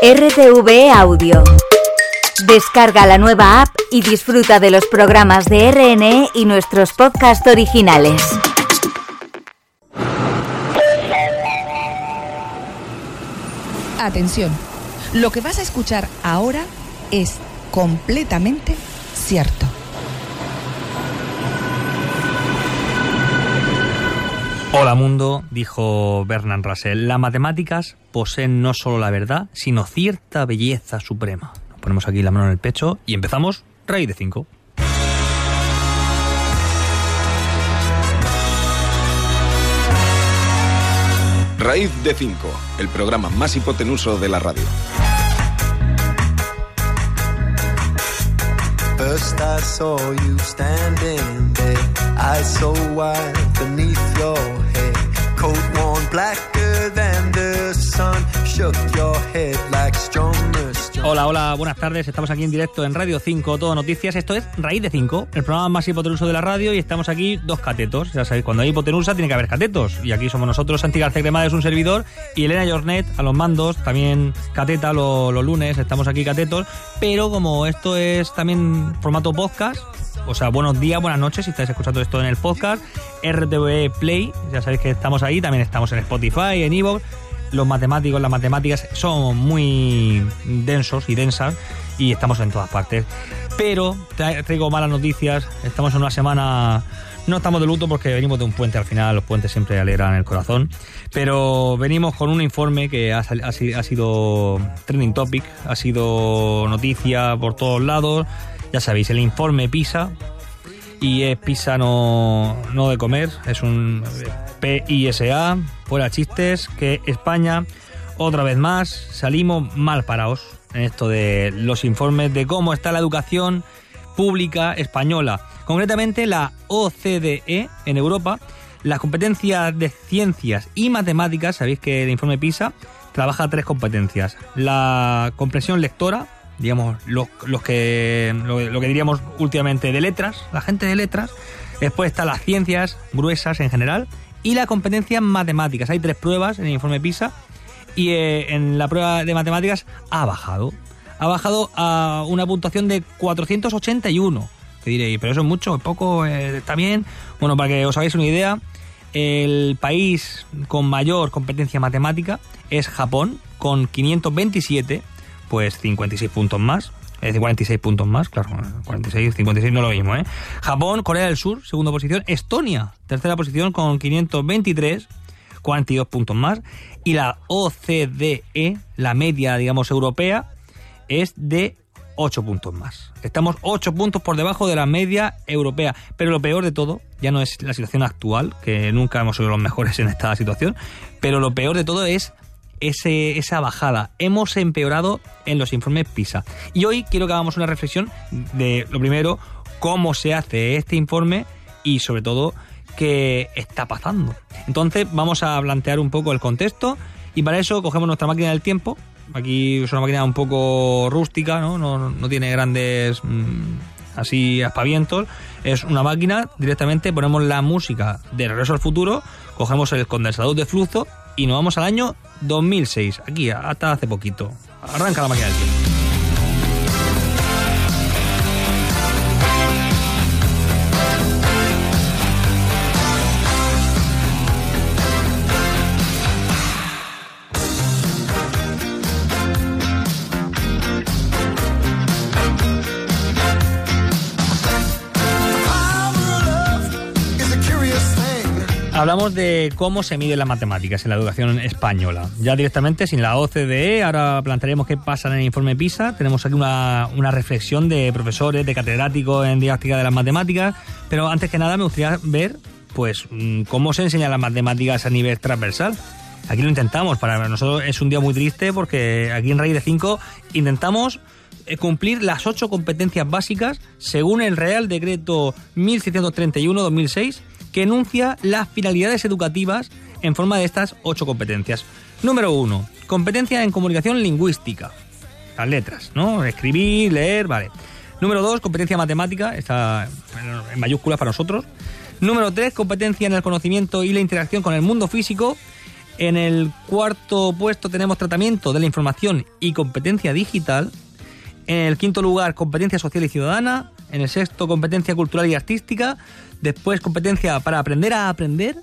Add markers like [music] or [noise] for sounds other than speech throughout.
RTV Audio. Descarga la nueva app y disfruta de los programas de RNE y nuestros podcasts originales. Atención, lo que vas a escuchar ahora es completamente cierto. Hola mundo, dijo Bernard Russell, las matemáticas poseen no solo la verdad, sino cierta belleza suprema. Nos ponemos aquí la mano en el pecho y empezamos raíz de 5. Raíz de 5, el programa más hipotenuso de la radio. First I saw you standing there, eyes so wide beneath your head, coat worn blacker Hola, hola, buenas tardes. Estamos aquí en directo en Radio 5, todo noticias. Esto es Raíz de 5, el programa más hipotenuso de la radio y estamos aquí dos catetos. Ya sabéis, cuando hay hipotenusa tiene que haber catetos. Y aquí somos nosotros, Santi García Cremada es un servidor y Elena Jornet a los mandos, también cateta lo- los lunes, estamos aquí catetos. Pero como esto es también formato podcast, o sea, buenos días, buenas noches si estáis escuchando esto en el podcast, RTV Play, ya sabéis que estamos ahí, también estamos en Spotify, en Evox. Los matemáticos, las matemáticas son muy densos y densas y estamos en todas partes. Pero tra- traigo malas noticias, estamos en una semana... No estamos de luto porque venimos de un puente, al final los puentes siempre alegran el corazón, pero venimos con un informe que ha, ha ha sido trending topic, ha sido noticia por todos lados, ya sabéis, el informe PISA, y es pizza no, no de comer, es un PISA, fuera chistes, que España, otra vez más, salimos mal parados en esto de los informes de cómo está la educación pública española. Concretamente la OCDE en Europa, las competencias de ciencias y matemáticas, sabéis que el informe PISA trabaja tres competencias. La comprensión lectora, digamos, los, los que, lo, que diríamos últimamente de letras, la gente de letras. Después están las ciencias gruesas en general y la competencia matemáticas. Hay tres pruebas en el informe PISA y eh, en la prueba de matemáticas ha bajado. Ha bajado a una puntuación de 481. Que diréis, pero eso es mucho, es poco, eh, está bien. Bueno, para que os hagáis una idea, el país con mayor competencia matemática es Japón, con 527, pues 56 puntos más. Es decir, 46 puntos más, claro, 46, 56 no lo mismo, ¿eh? Japón, Corea del Sur, segunda posición. Estonia, tercera posición con 523, 42 puntos más. Y la OCDE, la media, digamos, europea, es de 8 puntos más. Estamos 8 puntos por debajo de la media europea. Pero lo peor de todo, ya no es la situación actual, que nunca hemos sido los mejores en esta situación, pero lo peor de todo es ese, esa bajada. Hemos empeorado en los informes PISA. Y hoy quiero que hagamos una reflexión de, lo primero, cómo se hace este informe y sobre todo qué está pasando. Entonces vamos a plantear un poco el contexto y para eso cogemos nuestra máquina del tiempo. Aquí es una máquina un poco rústica, ¿no? No, no tiene grandes mm, así aspavientos. Es una máquina, directamente ponemos la música de Regreso al Futuro, cogemos el condensador de flujo y nos vamos al año 2006, aquí hasta hace poquito. Arranca la máquina del tiempo. Hablamos de cómo se miden las matemáticas en la educación española. Ya directamente sin la OCDE, ahora plantearemos qué pasa en el informe PISA. Tenemos aquí una, reflexión de profesores, de catedráticos en didáctica de las matemáticas. Pero antes que nada me gustaría ver pues mm, cómo se enseñan las matemáticas a nivel transversal. Aquí lo intentamos, para nosotros es un día muy triste porque aquí en Raíz de 5 intentamos eh, cumplir las ocho competencias básicas según el Real Decreto 1631-2006 que enuncia las finalidades educativas en forma de estas ocho competencias. Número uno, competencia en comunicación lingüística. Las letras, ¿no? Escribir, leer, vale. Número dos, competencia matemática, está en mayúsculas para nosotros. Número tres, competencia en el conocimiento y la interacción con el mundo físico. En el cuarto puesto tenemos tratamiento de la información y competencia digital. En el quinto lugar, competencia social y ciudadana. En el sexto, competencia cultural y artística. Después, competencia para aprender a aprender.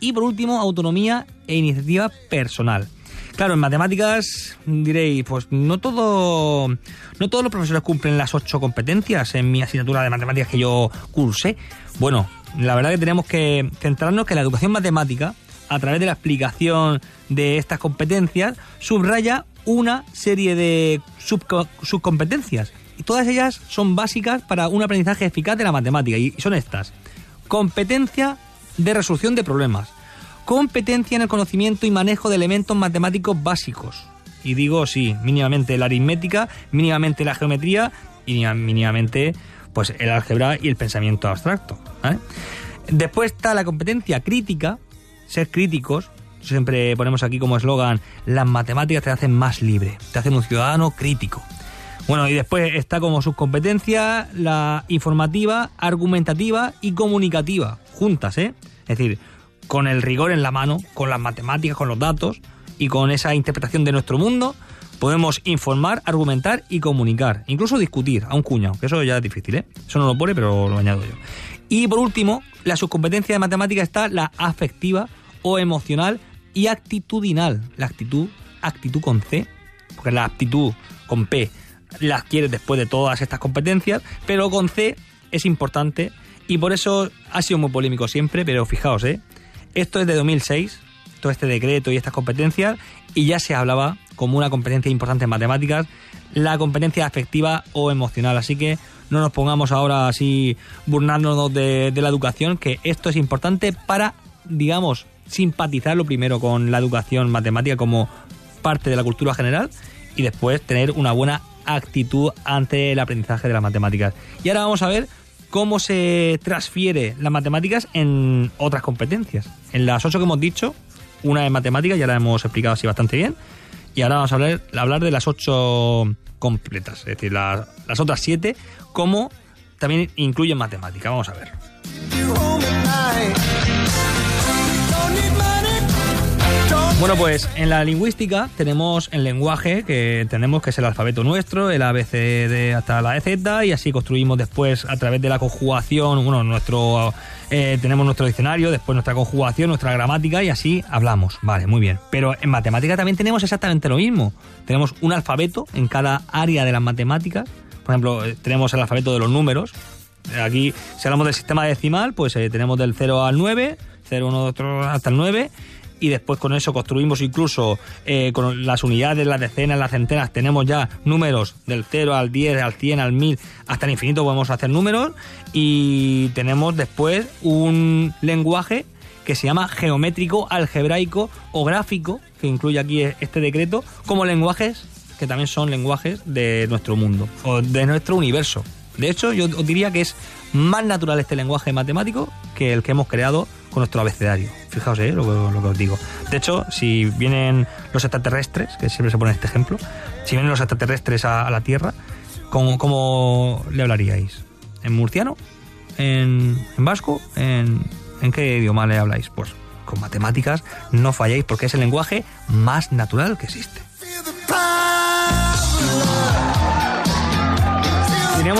Y por último, autonomía e iniciativa personal. Claro, en matemáticas diréis, pues no todo, no todos los profesores cumplen las ocho competencias en mi asignatura de matemáticas que yo cursé. Bueno, la verdad que tenemos que centrarnos que la educación matemática, a través de la explicación de estas competencias, subraya una serie de subcompetencias. Todas ellas son básicas para un aprendizaje eficaz de la matemática. Y son estas. Competencia de resolución de problemas. Competencia en el conocimiento y manejo de elementos matemáticos básicos. Y digo, sí, mínimamente la aritmética, mínimamente la geometría y mínimamente pues el álgebra y el pensamiento abstracto. Después está la competencia crítica, ser críticos. Siempre ponemos aquí como eslogan, las matemáticas te hacen más libre, te hacen un ciudadano crítico. Bueno, y después está como subcompetencia la informativa, argumentativa y comunicativa, juntas, ¿eh? Es decir, con el rigor en la mano, con las matemáticas, con los datos y con esa interpretación de nuestro mundo, podemos informar, argumentar y comunicar, incluso discutir a un cuñado, que eso ya es difícil, ¿eh? Eso no lo pone, pero lo añado yo. Y por último, la subcompetencia de matemática está la afectiva o emocional y actitudinal. La actitud, actitud con C, porque la actitud con P la adquieres después de todas estas competencias, pero con C es importante y por eso ha sido muy polémico siempre, pero fijaos, ¿eh? Esto es de 2006, todo este decreto y estas competencias, y ya se hablaba como una competencia importante en matemáticas, la competencia afectiva o emocional. Así que no nos pongamos ahora así burnándonos de, de la educación, que esto es importante para, digamos, simpatizar lo primero con la educación matemática como parte de la cultura general y después tener una buena actitud ante el aprendizaje de las matemáticas. Y ahora vamos a ver cómo se transfiere las matemáticas en otras competencias. En las ocho que hemos dicho, una es matemática, ya la hemos explicado así bastante bien. Y ahora vamos a hablar, de las ocho completas, es decir, las, las otras siete, como también incluyen matemática. Vamos a ver. Bueno, pues en la lingüística tenemos el lenguaje que entendemos que es el alfabeto nuestro, el ABCD hasta la EZ y así construimos después a través de la conjugación, bueno, nuestro eh, tenemos nuestro diccionario, después nuestra conjugación, nuestra gramática y así hablamos. Vale, muy bien. Pero en matemática también tenemos exactamente lo mismo. Tenemos un alfabeto en cada área de las matemáticas. Por ejemplo, eh, tenemos el alfabeto de los números. Aquí, si hablamos del sistema decimal, pues eh, tenemos del 0 al 9, 0, 1, 2, hasta el 9 y después con eso construimos incluso eh, con las unidades, las decenas, las centenas, tenemos ya números del 0 al 10, al 100, al 1000, hasta el infinito podemos hacer números y tenemos después un lenguaje que se llama geométrico, algebraico o gráfico, que incluye aquí este decreto, como lenguajes que también son lenguajes de nuestro mundo o de nuestro universo. De hecho, yo os diría que es más natural este lenguaje matemático que el que hemos creado con nuestro abecedario. Fijaos ¿eh? lo, que os digo. De hecho, si vienen los extraterrestres, que siempre se pone este ejemplo, si vienen los extraterrestres a, la Tierra, ¿cómo, ¿cómo, le hablaríais? ¿En murciano? ¿En, vasco? ¿En, ¿En qué idioma le habláis? Pues con matemáticas no falláis porque es el lenguaje más natural que existe.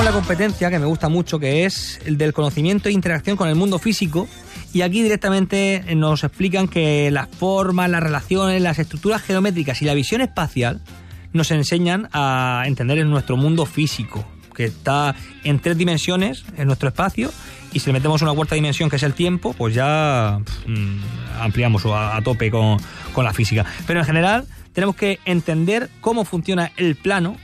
La competencia que me gusta mucho, que es el del conocimiento e interacción con el mundo físico. Y aquí directamente nos explican que las formas, las relaciones, las estructuras geométricas y la visión espacial nos enseñan a entender nuestro mundo físico, que está en tres dimensiones en nuestro espacio. Y si le metemos una cuarta dimensión, que es el tiempo, pues ya mm, ampliamos a, tope con, con la física. Pero en general tenemos que entender cómo funciona el plano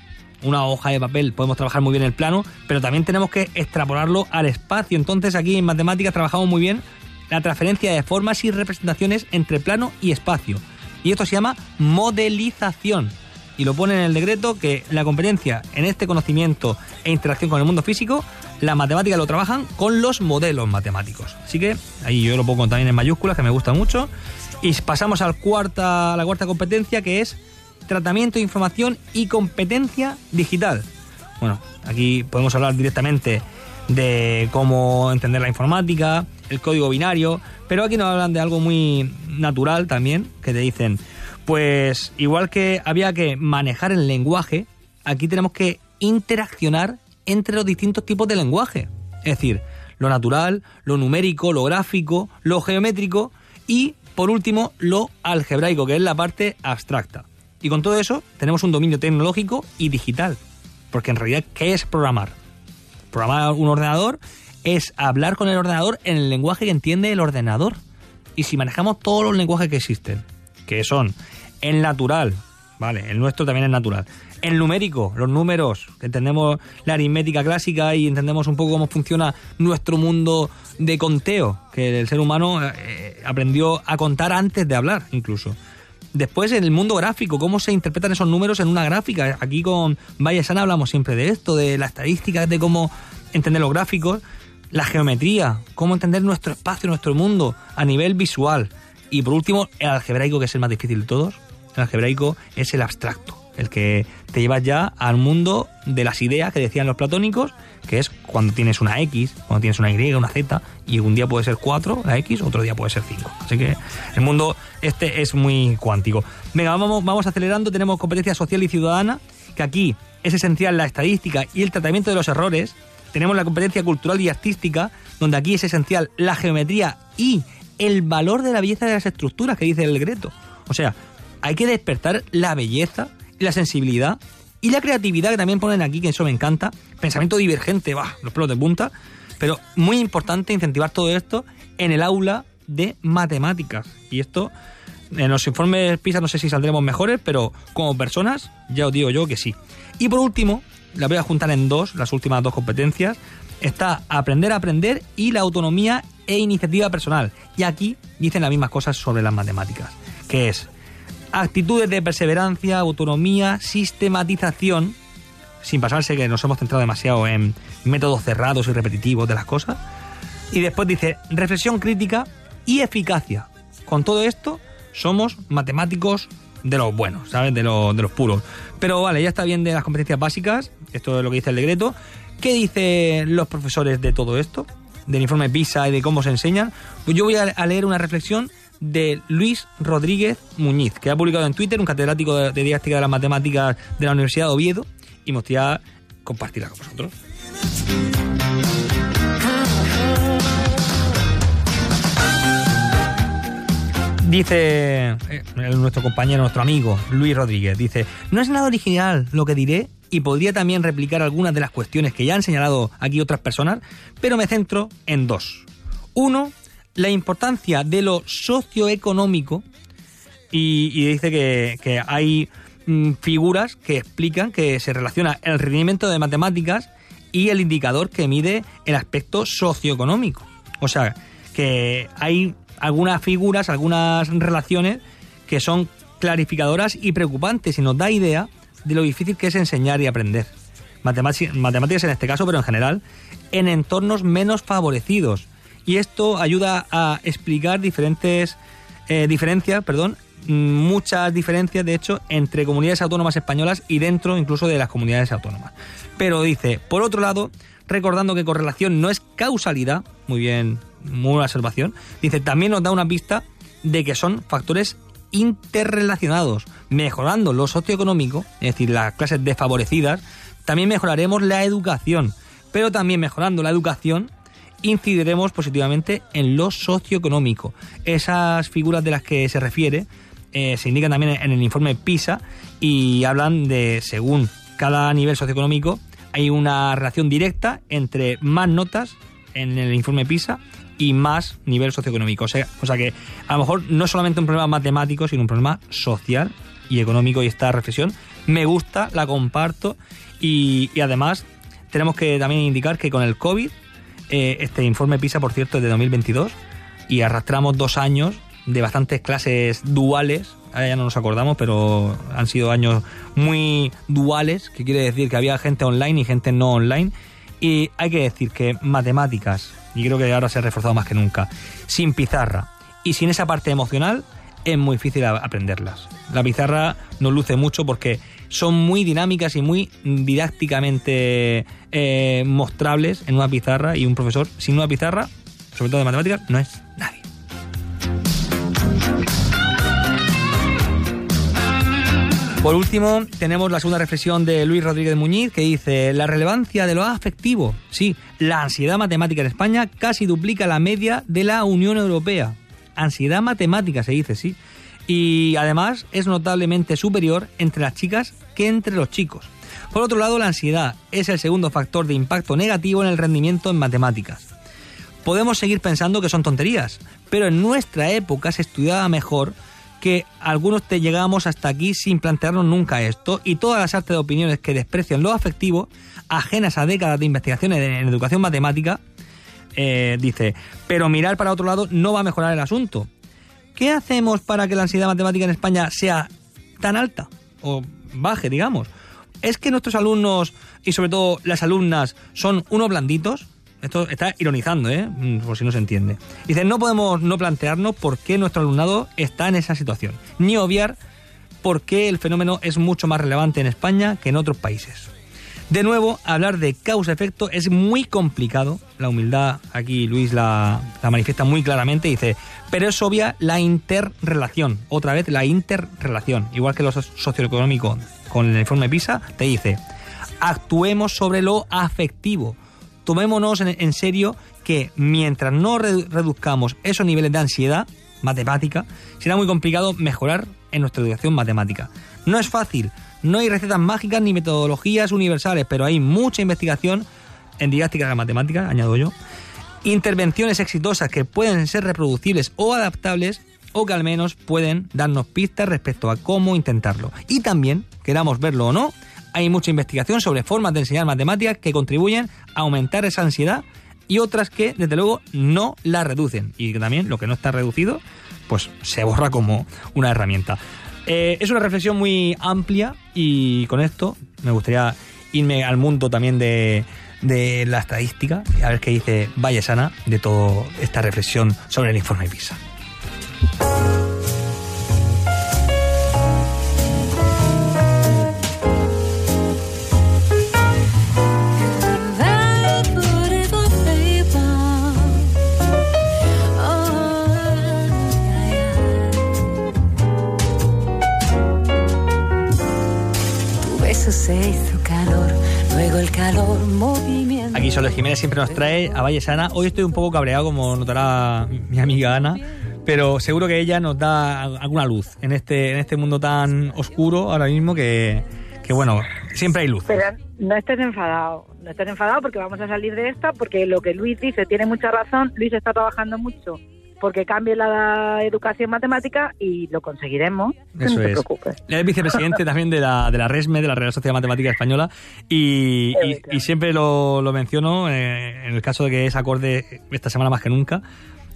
una hoja de papel podemos trabajar muy bien el plano, pero también tenemos que extrapolarlo al espacio. Entonces aquí en matemáticas trabajamos muy bien la transferencia de formas y representaciones entre plano y espacio. Y esto se llama modelización. Y lo pone en el decreto que la competencia en este conocimiento e interacción con el mundo físico, la matemática lo trabajan con los modelos matemáticos. Así que ahí yo lo pongo también en mayúsculas, que me gusta mucho. Y pasamos al cuarta, a la cuarta competencia, que es tratamiento de información y competencia digital. Bueno, aquí podemos hablar directamente de cómo entender la informática, el código binario, Pero aquí nos hablan de algo muy natural también, que te dicen, pues igual que había que manejar el lenguaje, aquí tenemos que interaccionar entre los distintos tipos de lenguaje. Es decir, lo natural, lo numérico, lo gráfico, lo geométrico y, por último, lo algebraico, que es la parte abstracta. Y con todo eso tenemos un dominio tecnológico y digital. Porque en realidad, ¿qué es programar? Programar un ordenador es hablar con el ordenador en el lenguaje que entiende el ordenador. Y si manejamos todos los lenguajes que existen, que son el natural, vale, el nuestro también es natural, el numérico, los números, que entendemos la aritmética clásica y entendemos un poco cómo funciona nuestro mundo de conteo, que el ser humano eh, aprendió a contar antes de hablar incluso. Después, en el mundo gráfico, cómo se interpretan esos números en una gráfica. Aquí con Vallesan hablamos siempre de esto, de la estadística, de cómo entender los gráficos, la geometría, cómo entender nuestro espacio, nuestro mundo a nivel visual. Y por último, el algebraico, que es el más difícil de todos. El algebraico es el abstracto, el que te lleva ya al mundo de las ideas que decían los platónicos, que es cuando tienes una X, cuando tienes una Y, una Z, y un día puede ser 4, la X, otro día puede ser 5. Así que el mundo este es muy cuántico. Venga, vamos, vamos acelerando, tenemos competencia social y ciudadana, que aquí es esencial la estadística y el tratamiento de los errores. Tenemos la competencia cultural y artística, donde aquí es esencial la geometría y el valor de la belleza de las estructuras que dice el Greto. O sea, hay que despertar la belleza la sensibilidad y la creatividad que también ponen aquí, que eso me encanta. Pensamiento divergente, va, los pelos de punta. Pero muy importante incentivar todo esto en el aula de matemáticas. Y esto, en los informes PISA no sé si saldremos mejores, pero como personas, ya os digo yo que sí. Y por último, la voy a juntar en dos, las últimas dos competencias. Está aprender a aprender y la autonomía e iniciativa personal. Y aquí dicen las mismas cosas sobre las matemáticas, que es actitudes de perseverancia, autonomía, sistematización, sin pasarse que nos hemos centrado demasiado en métodos cerrados y repetitivos de las cosas. Y después dice reflexión crítica y eficacia. Con todo esto somos matemáticos de los buenos, ¿sabes? De los, de los puros. Pero vale, ya está bien de las competencias básicas, esto es lo que dice el decreto. ¿Qué dicen los profesores de todo esto? Del informe PISA y de cómo se enseñan. Pues yo voy a leer una reflexión de Luis Rodríguez Muñiz, que ha publicado en Twitter, un catedrático de, de didáctica de las matemáticas de la Universidad de Oviedo, y me gustaría compartirla con vosotros. Dice eh, nuestro compañero, nuestro amigo Luis Rodríguez, dice, no es nada original lo que diré y podría también replicar algunas de las cuestiones que ya han señalado aquí otras personas, pero me centro en dos. Uno, la importancia de lo socioeconómico y, y dice que, hay mm, figuras que explican que se relaciona el rendimiento de matemáticas y el indicador que mide el aspecto socioeconómico. O sea, que hay algunas figuras, algunas relaciones que son clarificadoras y preocupantes y nos da idea de lo difícil que es enseñar y aprender. Matemáticas en este caso, pero en general, en entornos menos favorecidos y esto ayuda a explicar diferentes eh, diferencias, perdón, muchas diferencias de hecho entre comunidades autónomas españolas y dentro incluso de las comunidades autónomas. Pero dice, por otro lado, recordando que correlación no es causalidad, muy bien, muy buena observación, dice, también nos da una pista de que son factores interrelacionados, mejorando lo socioeconómico, es decir, las clases desfavorecidas, también mejoraremos la educación, pero también mejorando la educación incidiremos positivamente en lo socioeconómico. Esas figuras de las que se refiere eh, se indican también en el informe PISA y hablan de, según cada nivel socioeconómico, hay una relación directa entre más notas en el informe PISA y más nivel socioeconómico. O sea, o que a lo mejor no es solamente un problema matemático, sino un problema social y económico y esta reflexión me gusta, la comparto y además tenemos que también indicar que con el COVID eh, este informe PISA, por cierto, es de 2022 y arrastramos dos años de bastantes clases duales. Ahora ya no nos acordamos, pero han sido años muy duales, que quiere decir que había gente online y gente no online. Y hay que decir que matemáticas, y creo que ahora se ha reforzado más que nunca, sin pizarra y sin esa parte emocional, es muy difícil aprenderlas. La pizarra nos luce mucho porque son muy dinámicas y muy didácticamente eh, mostrables en una pizarra y un profesor sin una pizarra, sobre todo de matemáticas, no es nadie. Por último, tenemos la segunda reflexión de Luis Rodríguez Muñiz que dice, la relevancia de lo afectivo. Sí, la ansiedad matemática en España casi duplica la media de la Unión Europea. Ansiedad matemática se dice, sí. Y además es notablemente superior entre las chicas que entre los chicos. Por otro lado, la ansiedad es el segundo factor de impacto negativo en el rendimiento en matemáticas. Podemos seguir pensando que son tonterías, pero en nuestra época se estudiaba mejor que algunos te llegamos hasta aquí sin plantearnos nunca esto y todas las artes de opiniones que desprecian lo afectivo, ajenas a décadas de investigaciones en educación matemática, eh, dice, pero mirar para otro lado no va a mejorar el asunto. ¿Qué hacemos para que la ansiedad matemática en España sea tan alta o baje, digamos? ¿Es que nuestros alumnos y sobre todo las alumnas son unos blanditos? Esto está ironizando, ¿eh? Mm, por si no se entiende. Dice, no podemos no plantearnos por qué nuestro alumnado está en esa situación, ni obviar por qué el fenómeno es mucho más relevante en España que en otros países. De nuevo, hablar de causa-efecto es muy complicado. La humildad aquí Luis la, la, manifiesta muy claramente. Dice, pero es obvia la interrelación. Otra vez, la interrelación. Igual que lo socioeconómico con el informe PISA, te dice, actuemos sobre lo afectivo tomémonos en, serio que mientras no reduzcamos esos niveles de ansiedad matemática, será muy complicado mejorar en nuestra educación matemática. No es fácil, no hay recetas mágicas ni metodologías universales, pero hay mucha investigación en didáctica de la matemática, añado yo, intervenciones exitosas que pueden ser reproducibles o adaptables o que al menos pueden darnos pistas respecto a cómo intentarlo. Y también, queramos verlo o no, hay mucha investigación sobre formas de enseñar matemáticas que contribuyen a aumentar esa ansiedad y otras que, desde luego, no la reducen. Y también lo que no está reducido, pues se borra como una herramienta. Eh, es una reflexión muy amplia y con esto me gustaría irme al mundo también de, de la estadística a ver qué dice Vallesana de toda esta reflexión sobre el informe PISA. Aquí Solo Jiménez siempre nos trae a Valle Sana. Hoy estoy un poco cabreado, como notará mi amiga Ana, pero seguro que ella nos da alguna luz en este, en este mundo tan oscuro ahora mismo que, que bueno, siempre hay luz. Pero no estés enfadado, no estés enfadado porque vamos a salir de esta, porque lo que Luis dice tiene mucha razón. Luis está trabajando mucho porque cambie la educación matemática y lo conseguiremos. Eso no te preocupes. es vicepresidente también de la, de la RESME, de la Real Sociedad Matemática Española, y, y, siempre lo, lo menciono eh, en el caso de que es acorde esta semana más que nunca.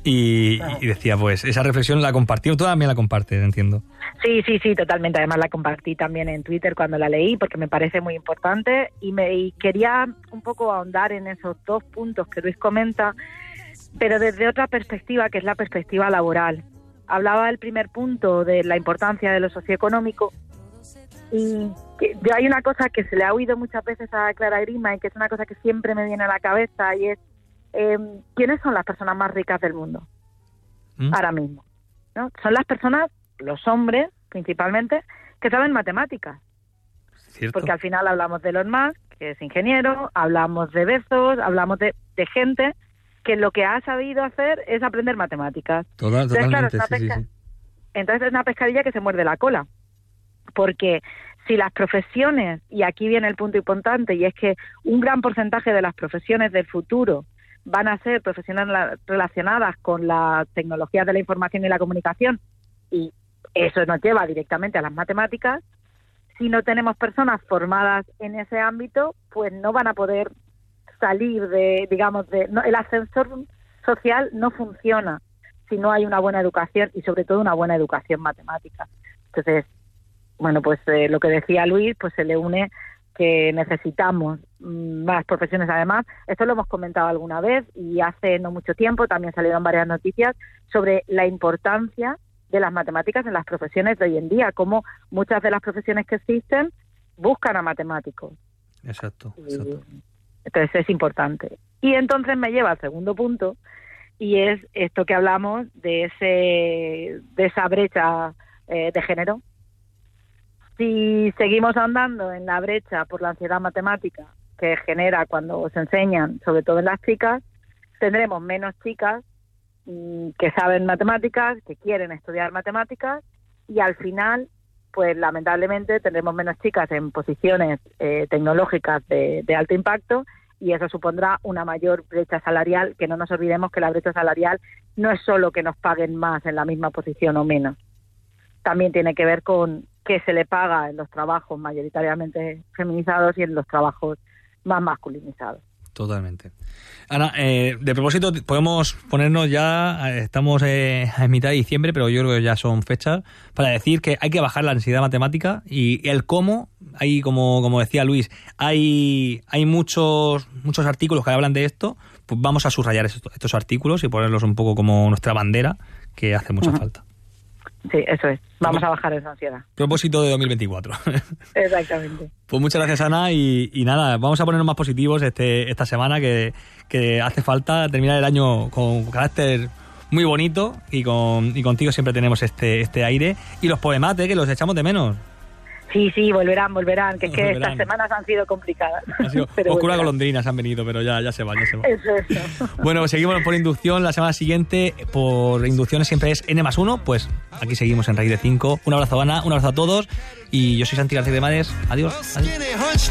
Y, decía, pues esa reflexión la compartió, tú también la compartes, entiendo. Sí, sí, sí, totalmente. Además la compartí también en Twitter cuando la leí porque me parece muy importante y, me, y quería un poco ahondar en esos dos puntos que Luis comenta pero desde otra perspectiva, que es la perspectiva laboral. Hablaba del primer punto de la importancia de lo socioeconómico y hay una cosa que se le ha oído muchas veces a Clara Grima y que es una cosa que siempre me viene a la cabeza y es em, ¿quiénes son las personas más ricas del mundo ¿Mm? ahora mismo? ¿no? Son las personas, los hombres principalmente, que saben matemáticas. Porque al final hablamos de Elon Musk, que es ingeniero, hablamos de Bezos, hablamos de, de gente que lo que ha sabido hacer es aprender matemáticas. entonces, Entonces es una pescadilla que se muerde la cola. Porque si las profesiones, y aquí viene el punto importante, y es que un gran porcentaje de las profesiones del futuro van a ser profesiones relacionadas con las tecnologías de la información y la comunicación, y eso nos lleva directamente a las matemáticas, si no tenemos personas formadas en ese ámbito, pues no van a poder salir de, digamos, de, el ascensor social no funciona si no hay una buena educación y sobre todo una buena educación matemática. Entonces, bueno, pues eh, lo que decía Luis, pues se le une que necesitamos mm, más profesiones además. Esto lo hemos comentado alguna vez y hace no mucho tiempo también salieron varias noticias sobre la importancia de las matemáticas en las profesiones de hoy en día, como muchas de las profesiones que existen buscan a matemáticos. Exacto, exacto. Entonces es importante. Y entonces me lleva al segundo punto y es esto que hablamos de ese de esa brecha eh, de género. Si seguimos andando en la brecha por la ansiedad matemática que genera cuando se enseñan, sobre todo en las chicas, tendremos menos chicas mm, que saben matemáticas, que quieren estudiar matemáticas y al final, pues lamentablemente tendremos menos chicas en posiciones eh, tecnológicas de, de alto impacto y eso supondrá una mayor brecha salarial, que no nos olvidemos que la brecha salarial no es solo que nos paguen más en la misma posición o menos, también tiene que ver con qué se le paga en los trabajos mayoritariamente feminizados y en los trabajos más masculinizados. Totalmente. Ana, eh, de propósito, podemos ponernos ya, eh, estamos eh, en mitad de diciembre, pero yo creo que ya son fechas, para decir que hay que bajar la ansiedad matemática y el cómo, hay como, como decía Luis, hay, hay muchos, muchos artículos que hablan de esto, pues vamos a subrayar estos, estos artículos y ponerlos un poco como nuestra bandera, que hace mucha falta. Sí, eso es. Vamos a bajar esa ansiedad. Propósito de 2024. [laughs] Exactamente. Pues muchas gracias, Ana. Y, y, nada, vamos a ponernos más positivos este, esta semana, que, que hace falta terminar el año con carácter muy bonito y, con, y contigo siempre tenemos este, este aire. Y los poemates, que los echamos de menos. Sí, sí, volverán, volverán, que es que volverán. estas semanas han sido complicadas. Ha sido [laughs] oscura golondrinas han venido, pero ya, ya se van, ya se van. Eso, eso. [laughs] Bueno, seguimos por inducción la semana siguiente. Por inducciones siempre es N más 1, pues aquí seguimos en Raíz de 5. Un abrazo, Ana, un abrazo a todos. Y yo soy Santi García de Mades. Adiós. Adiós.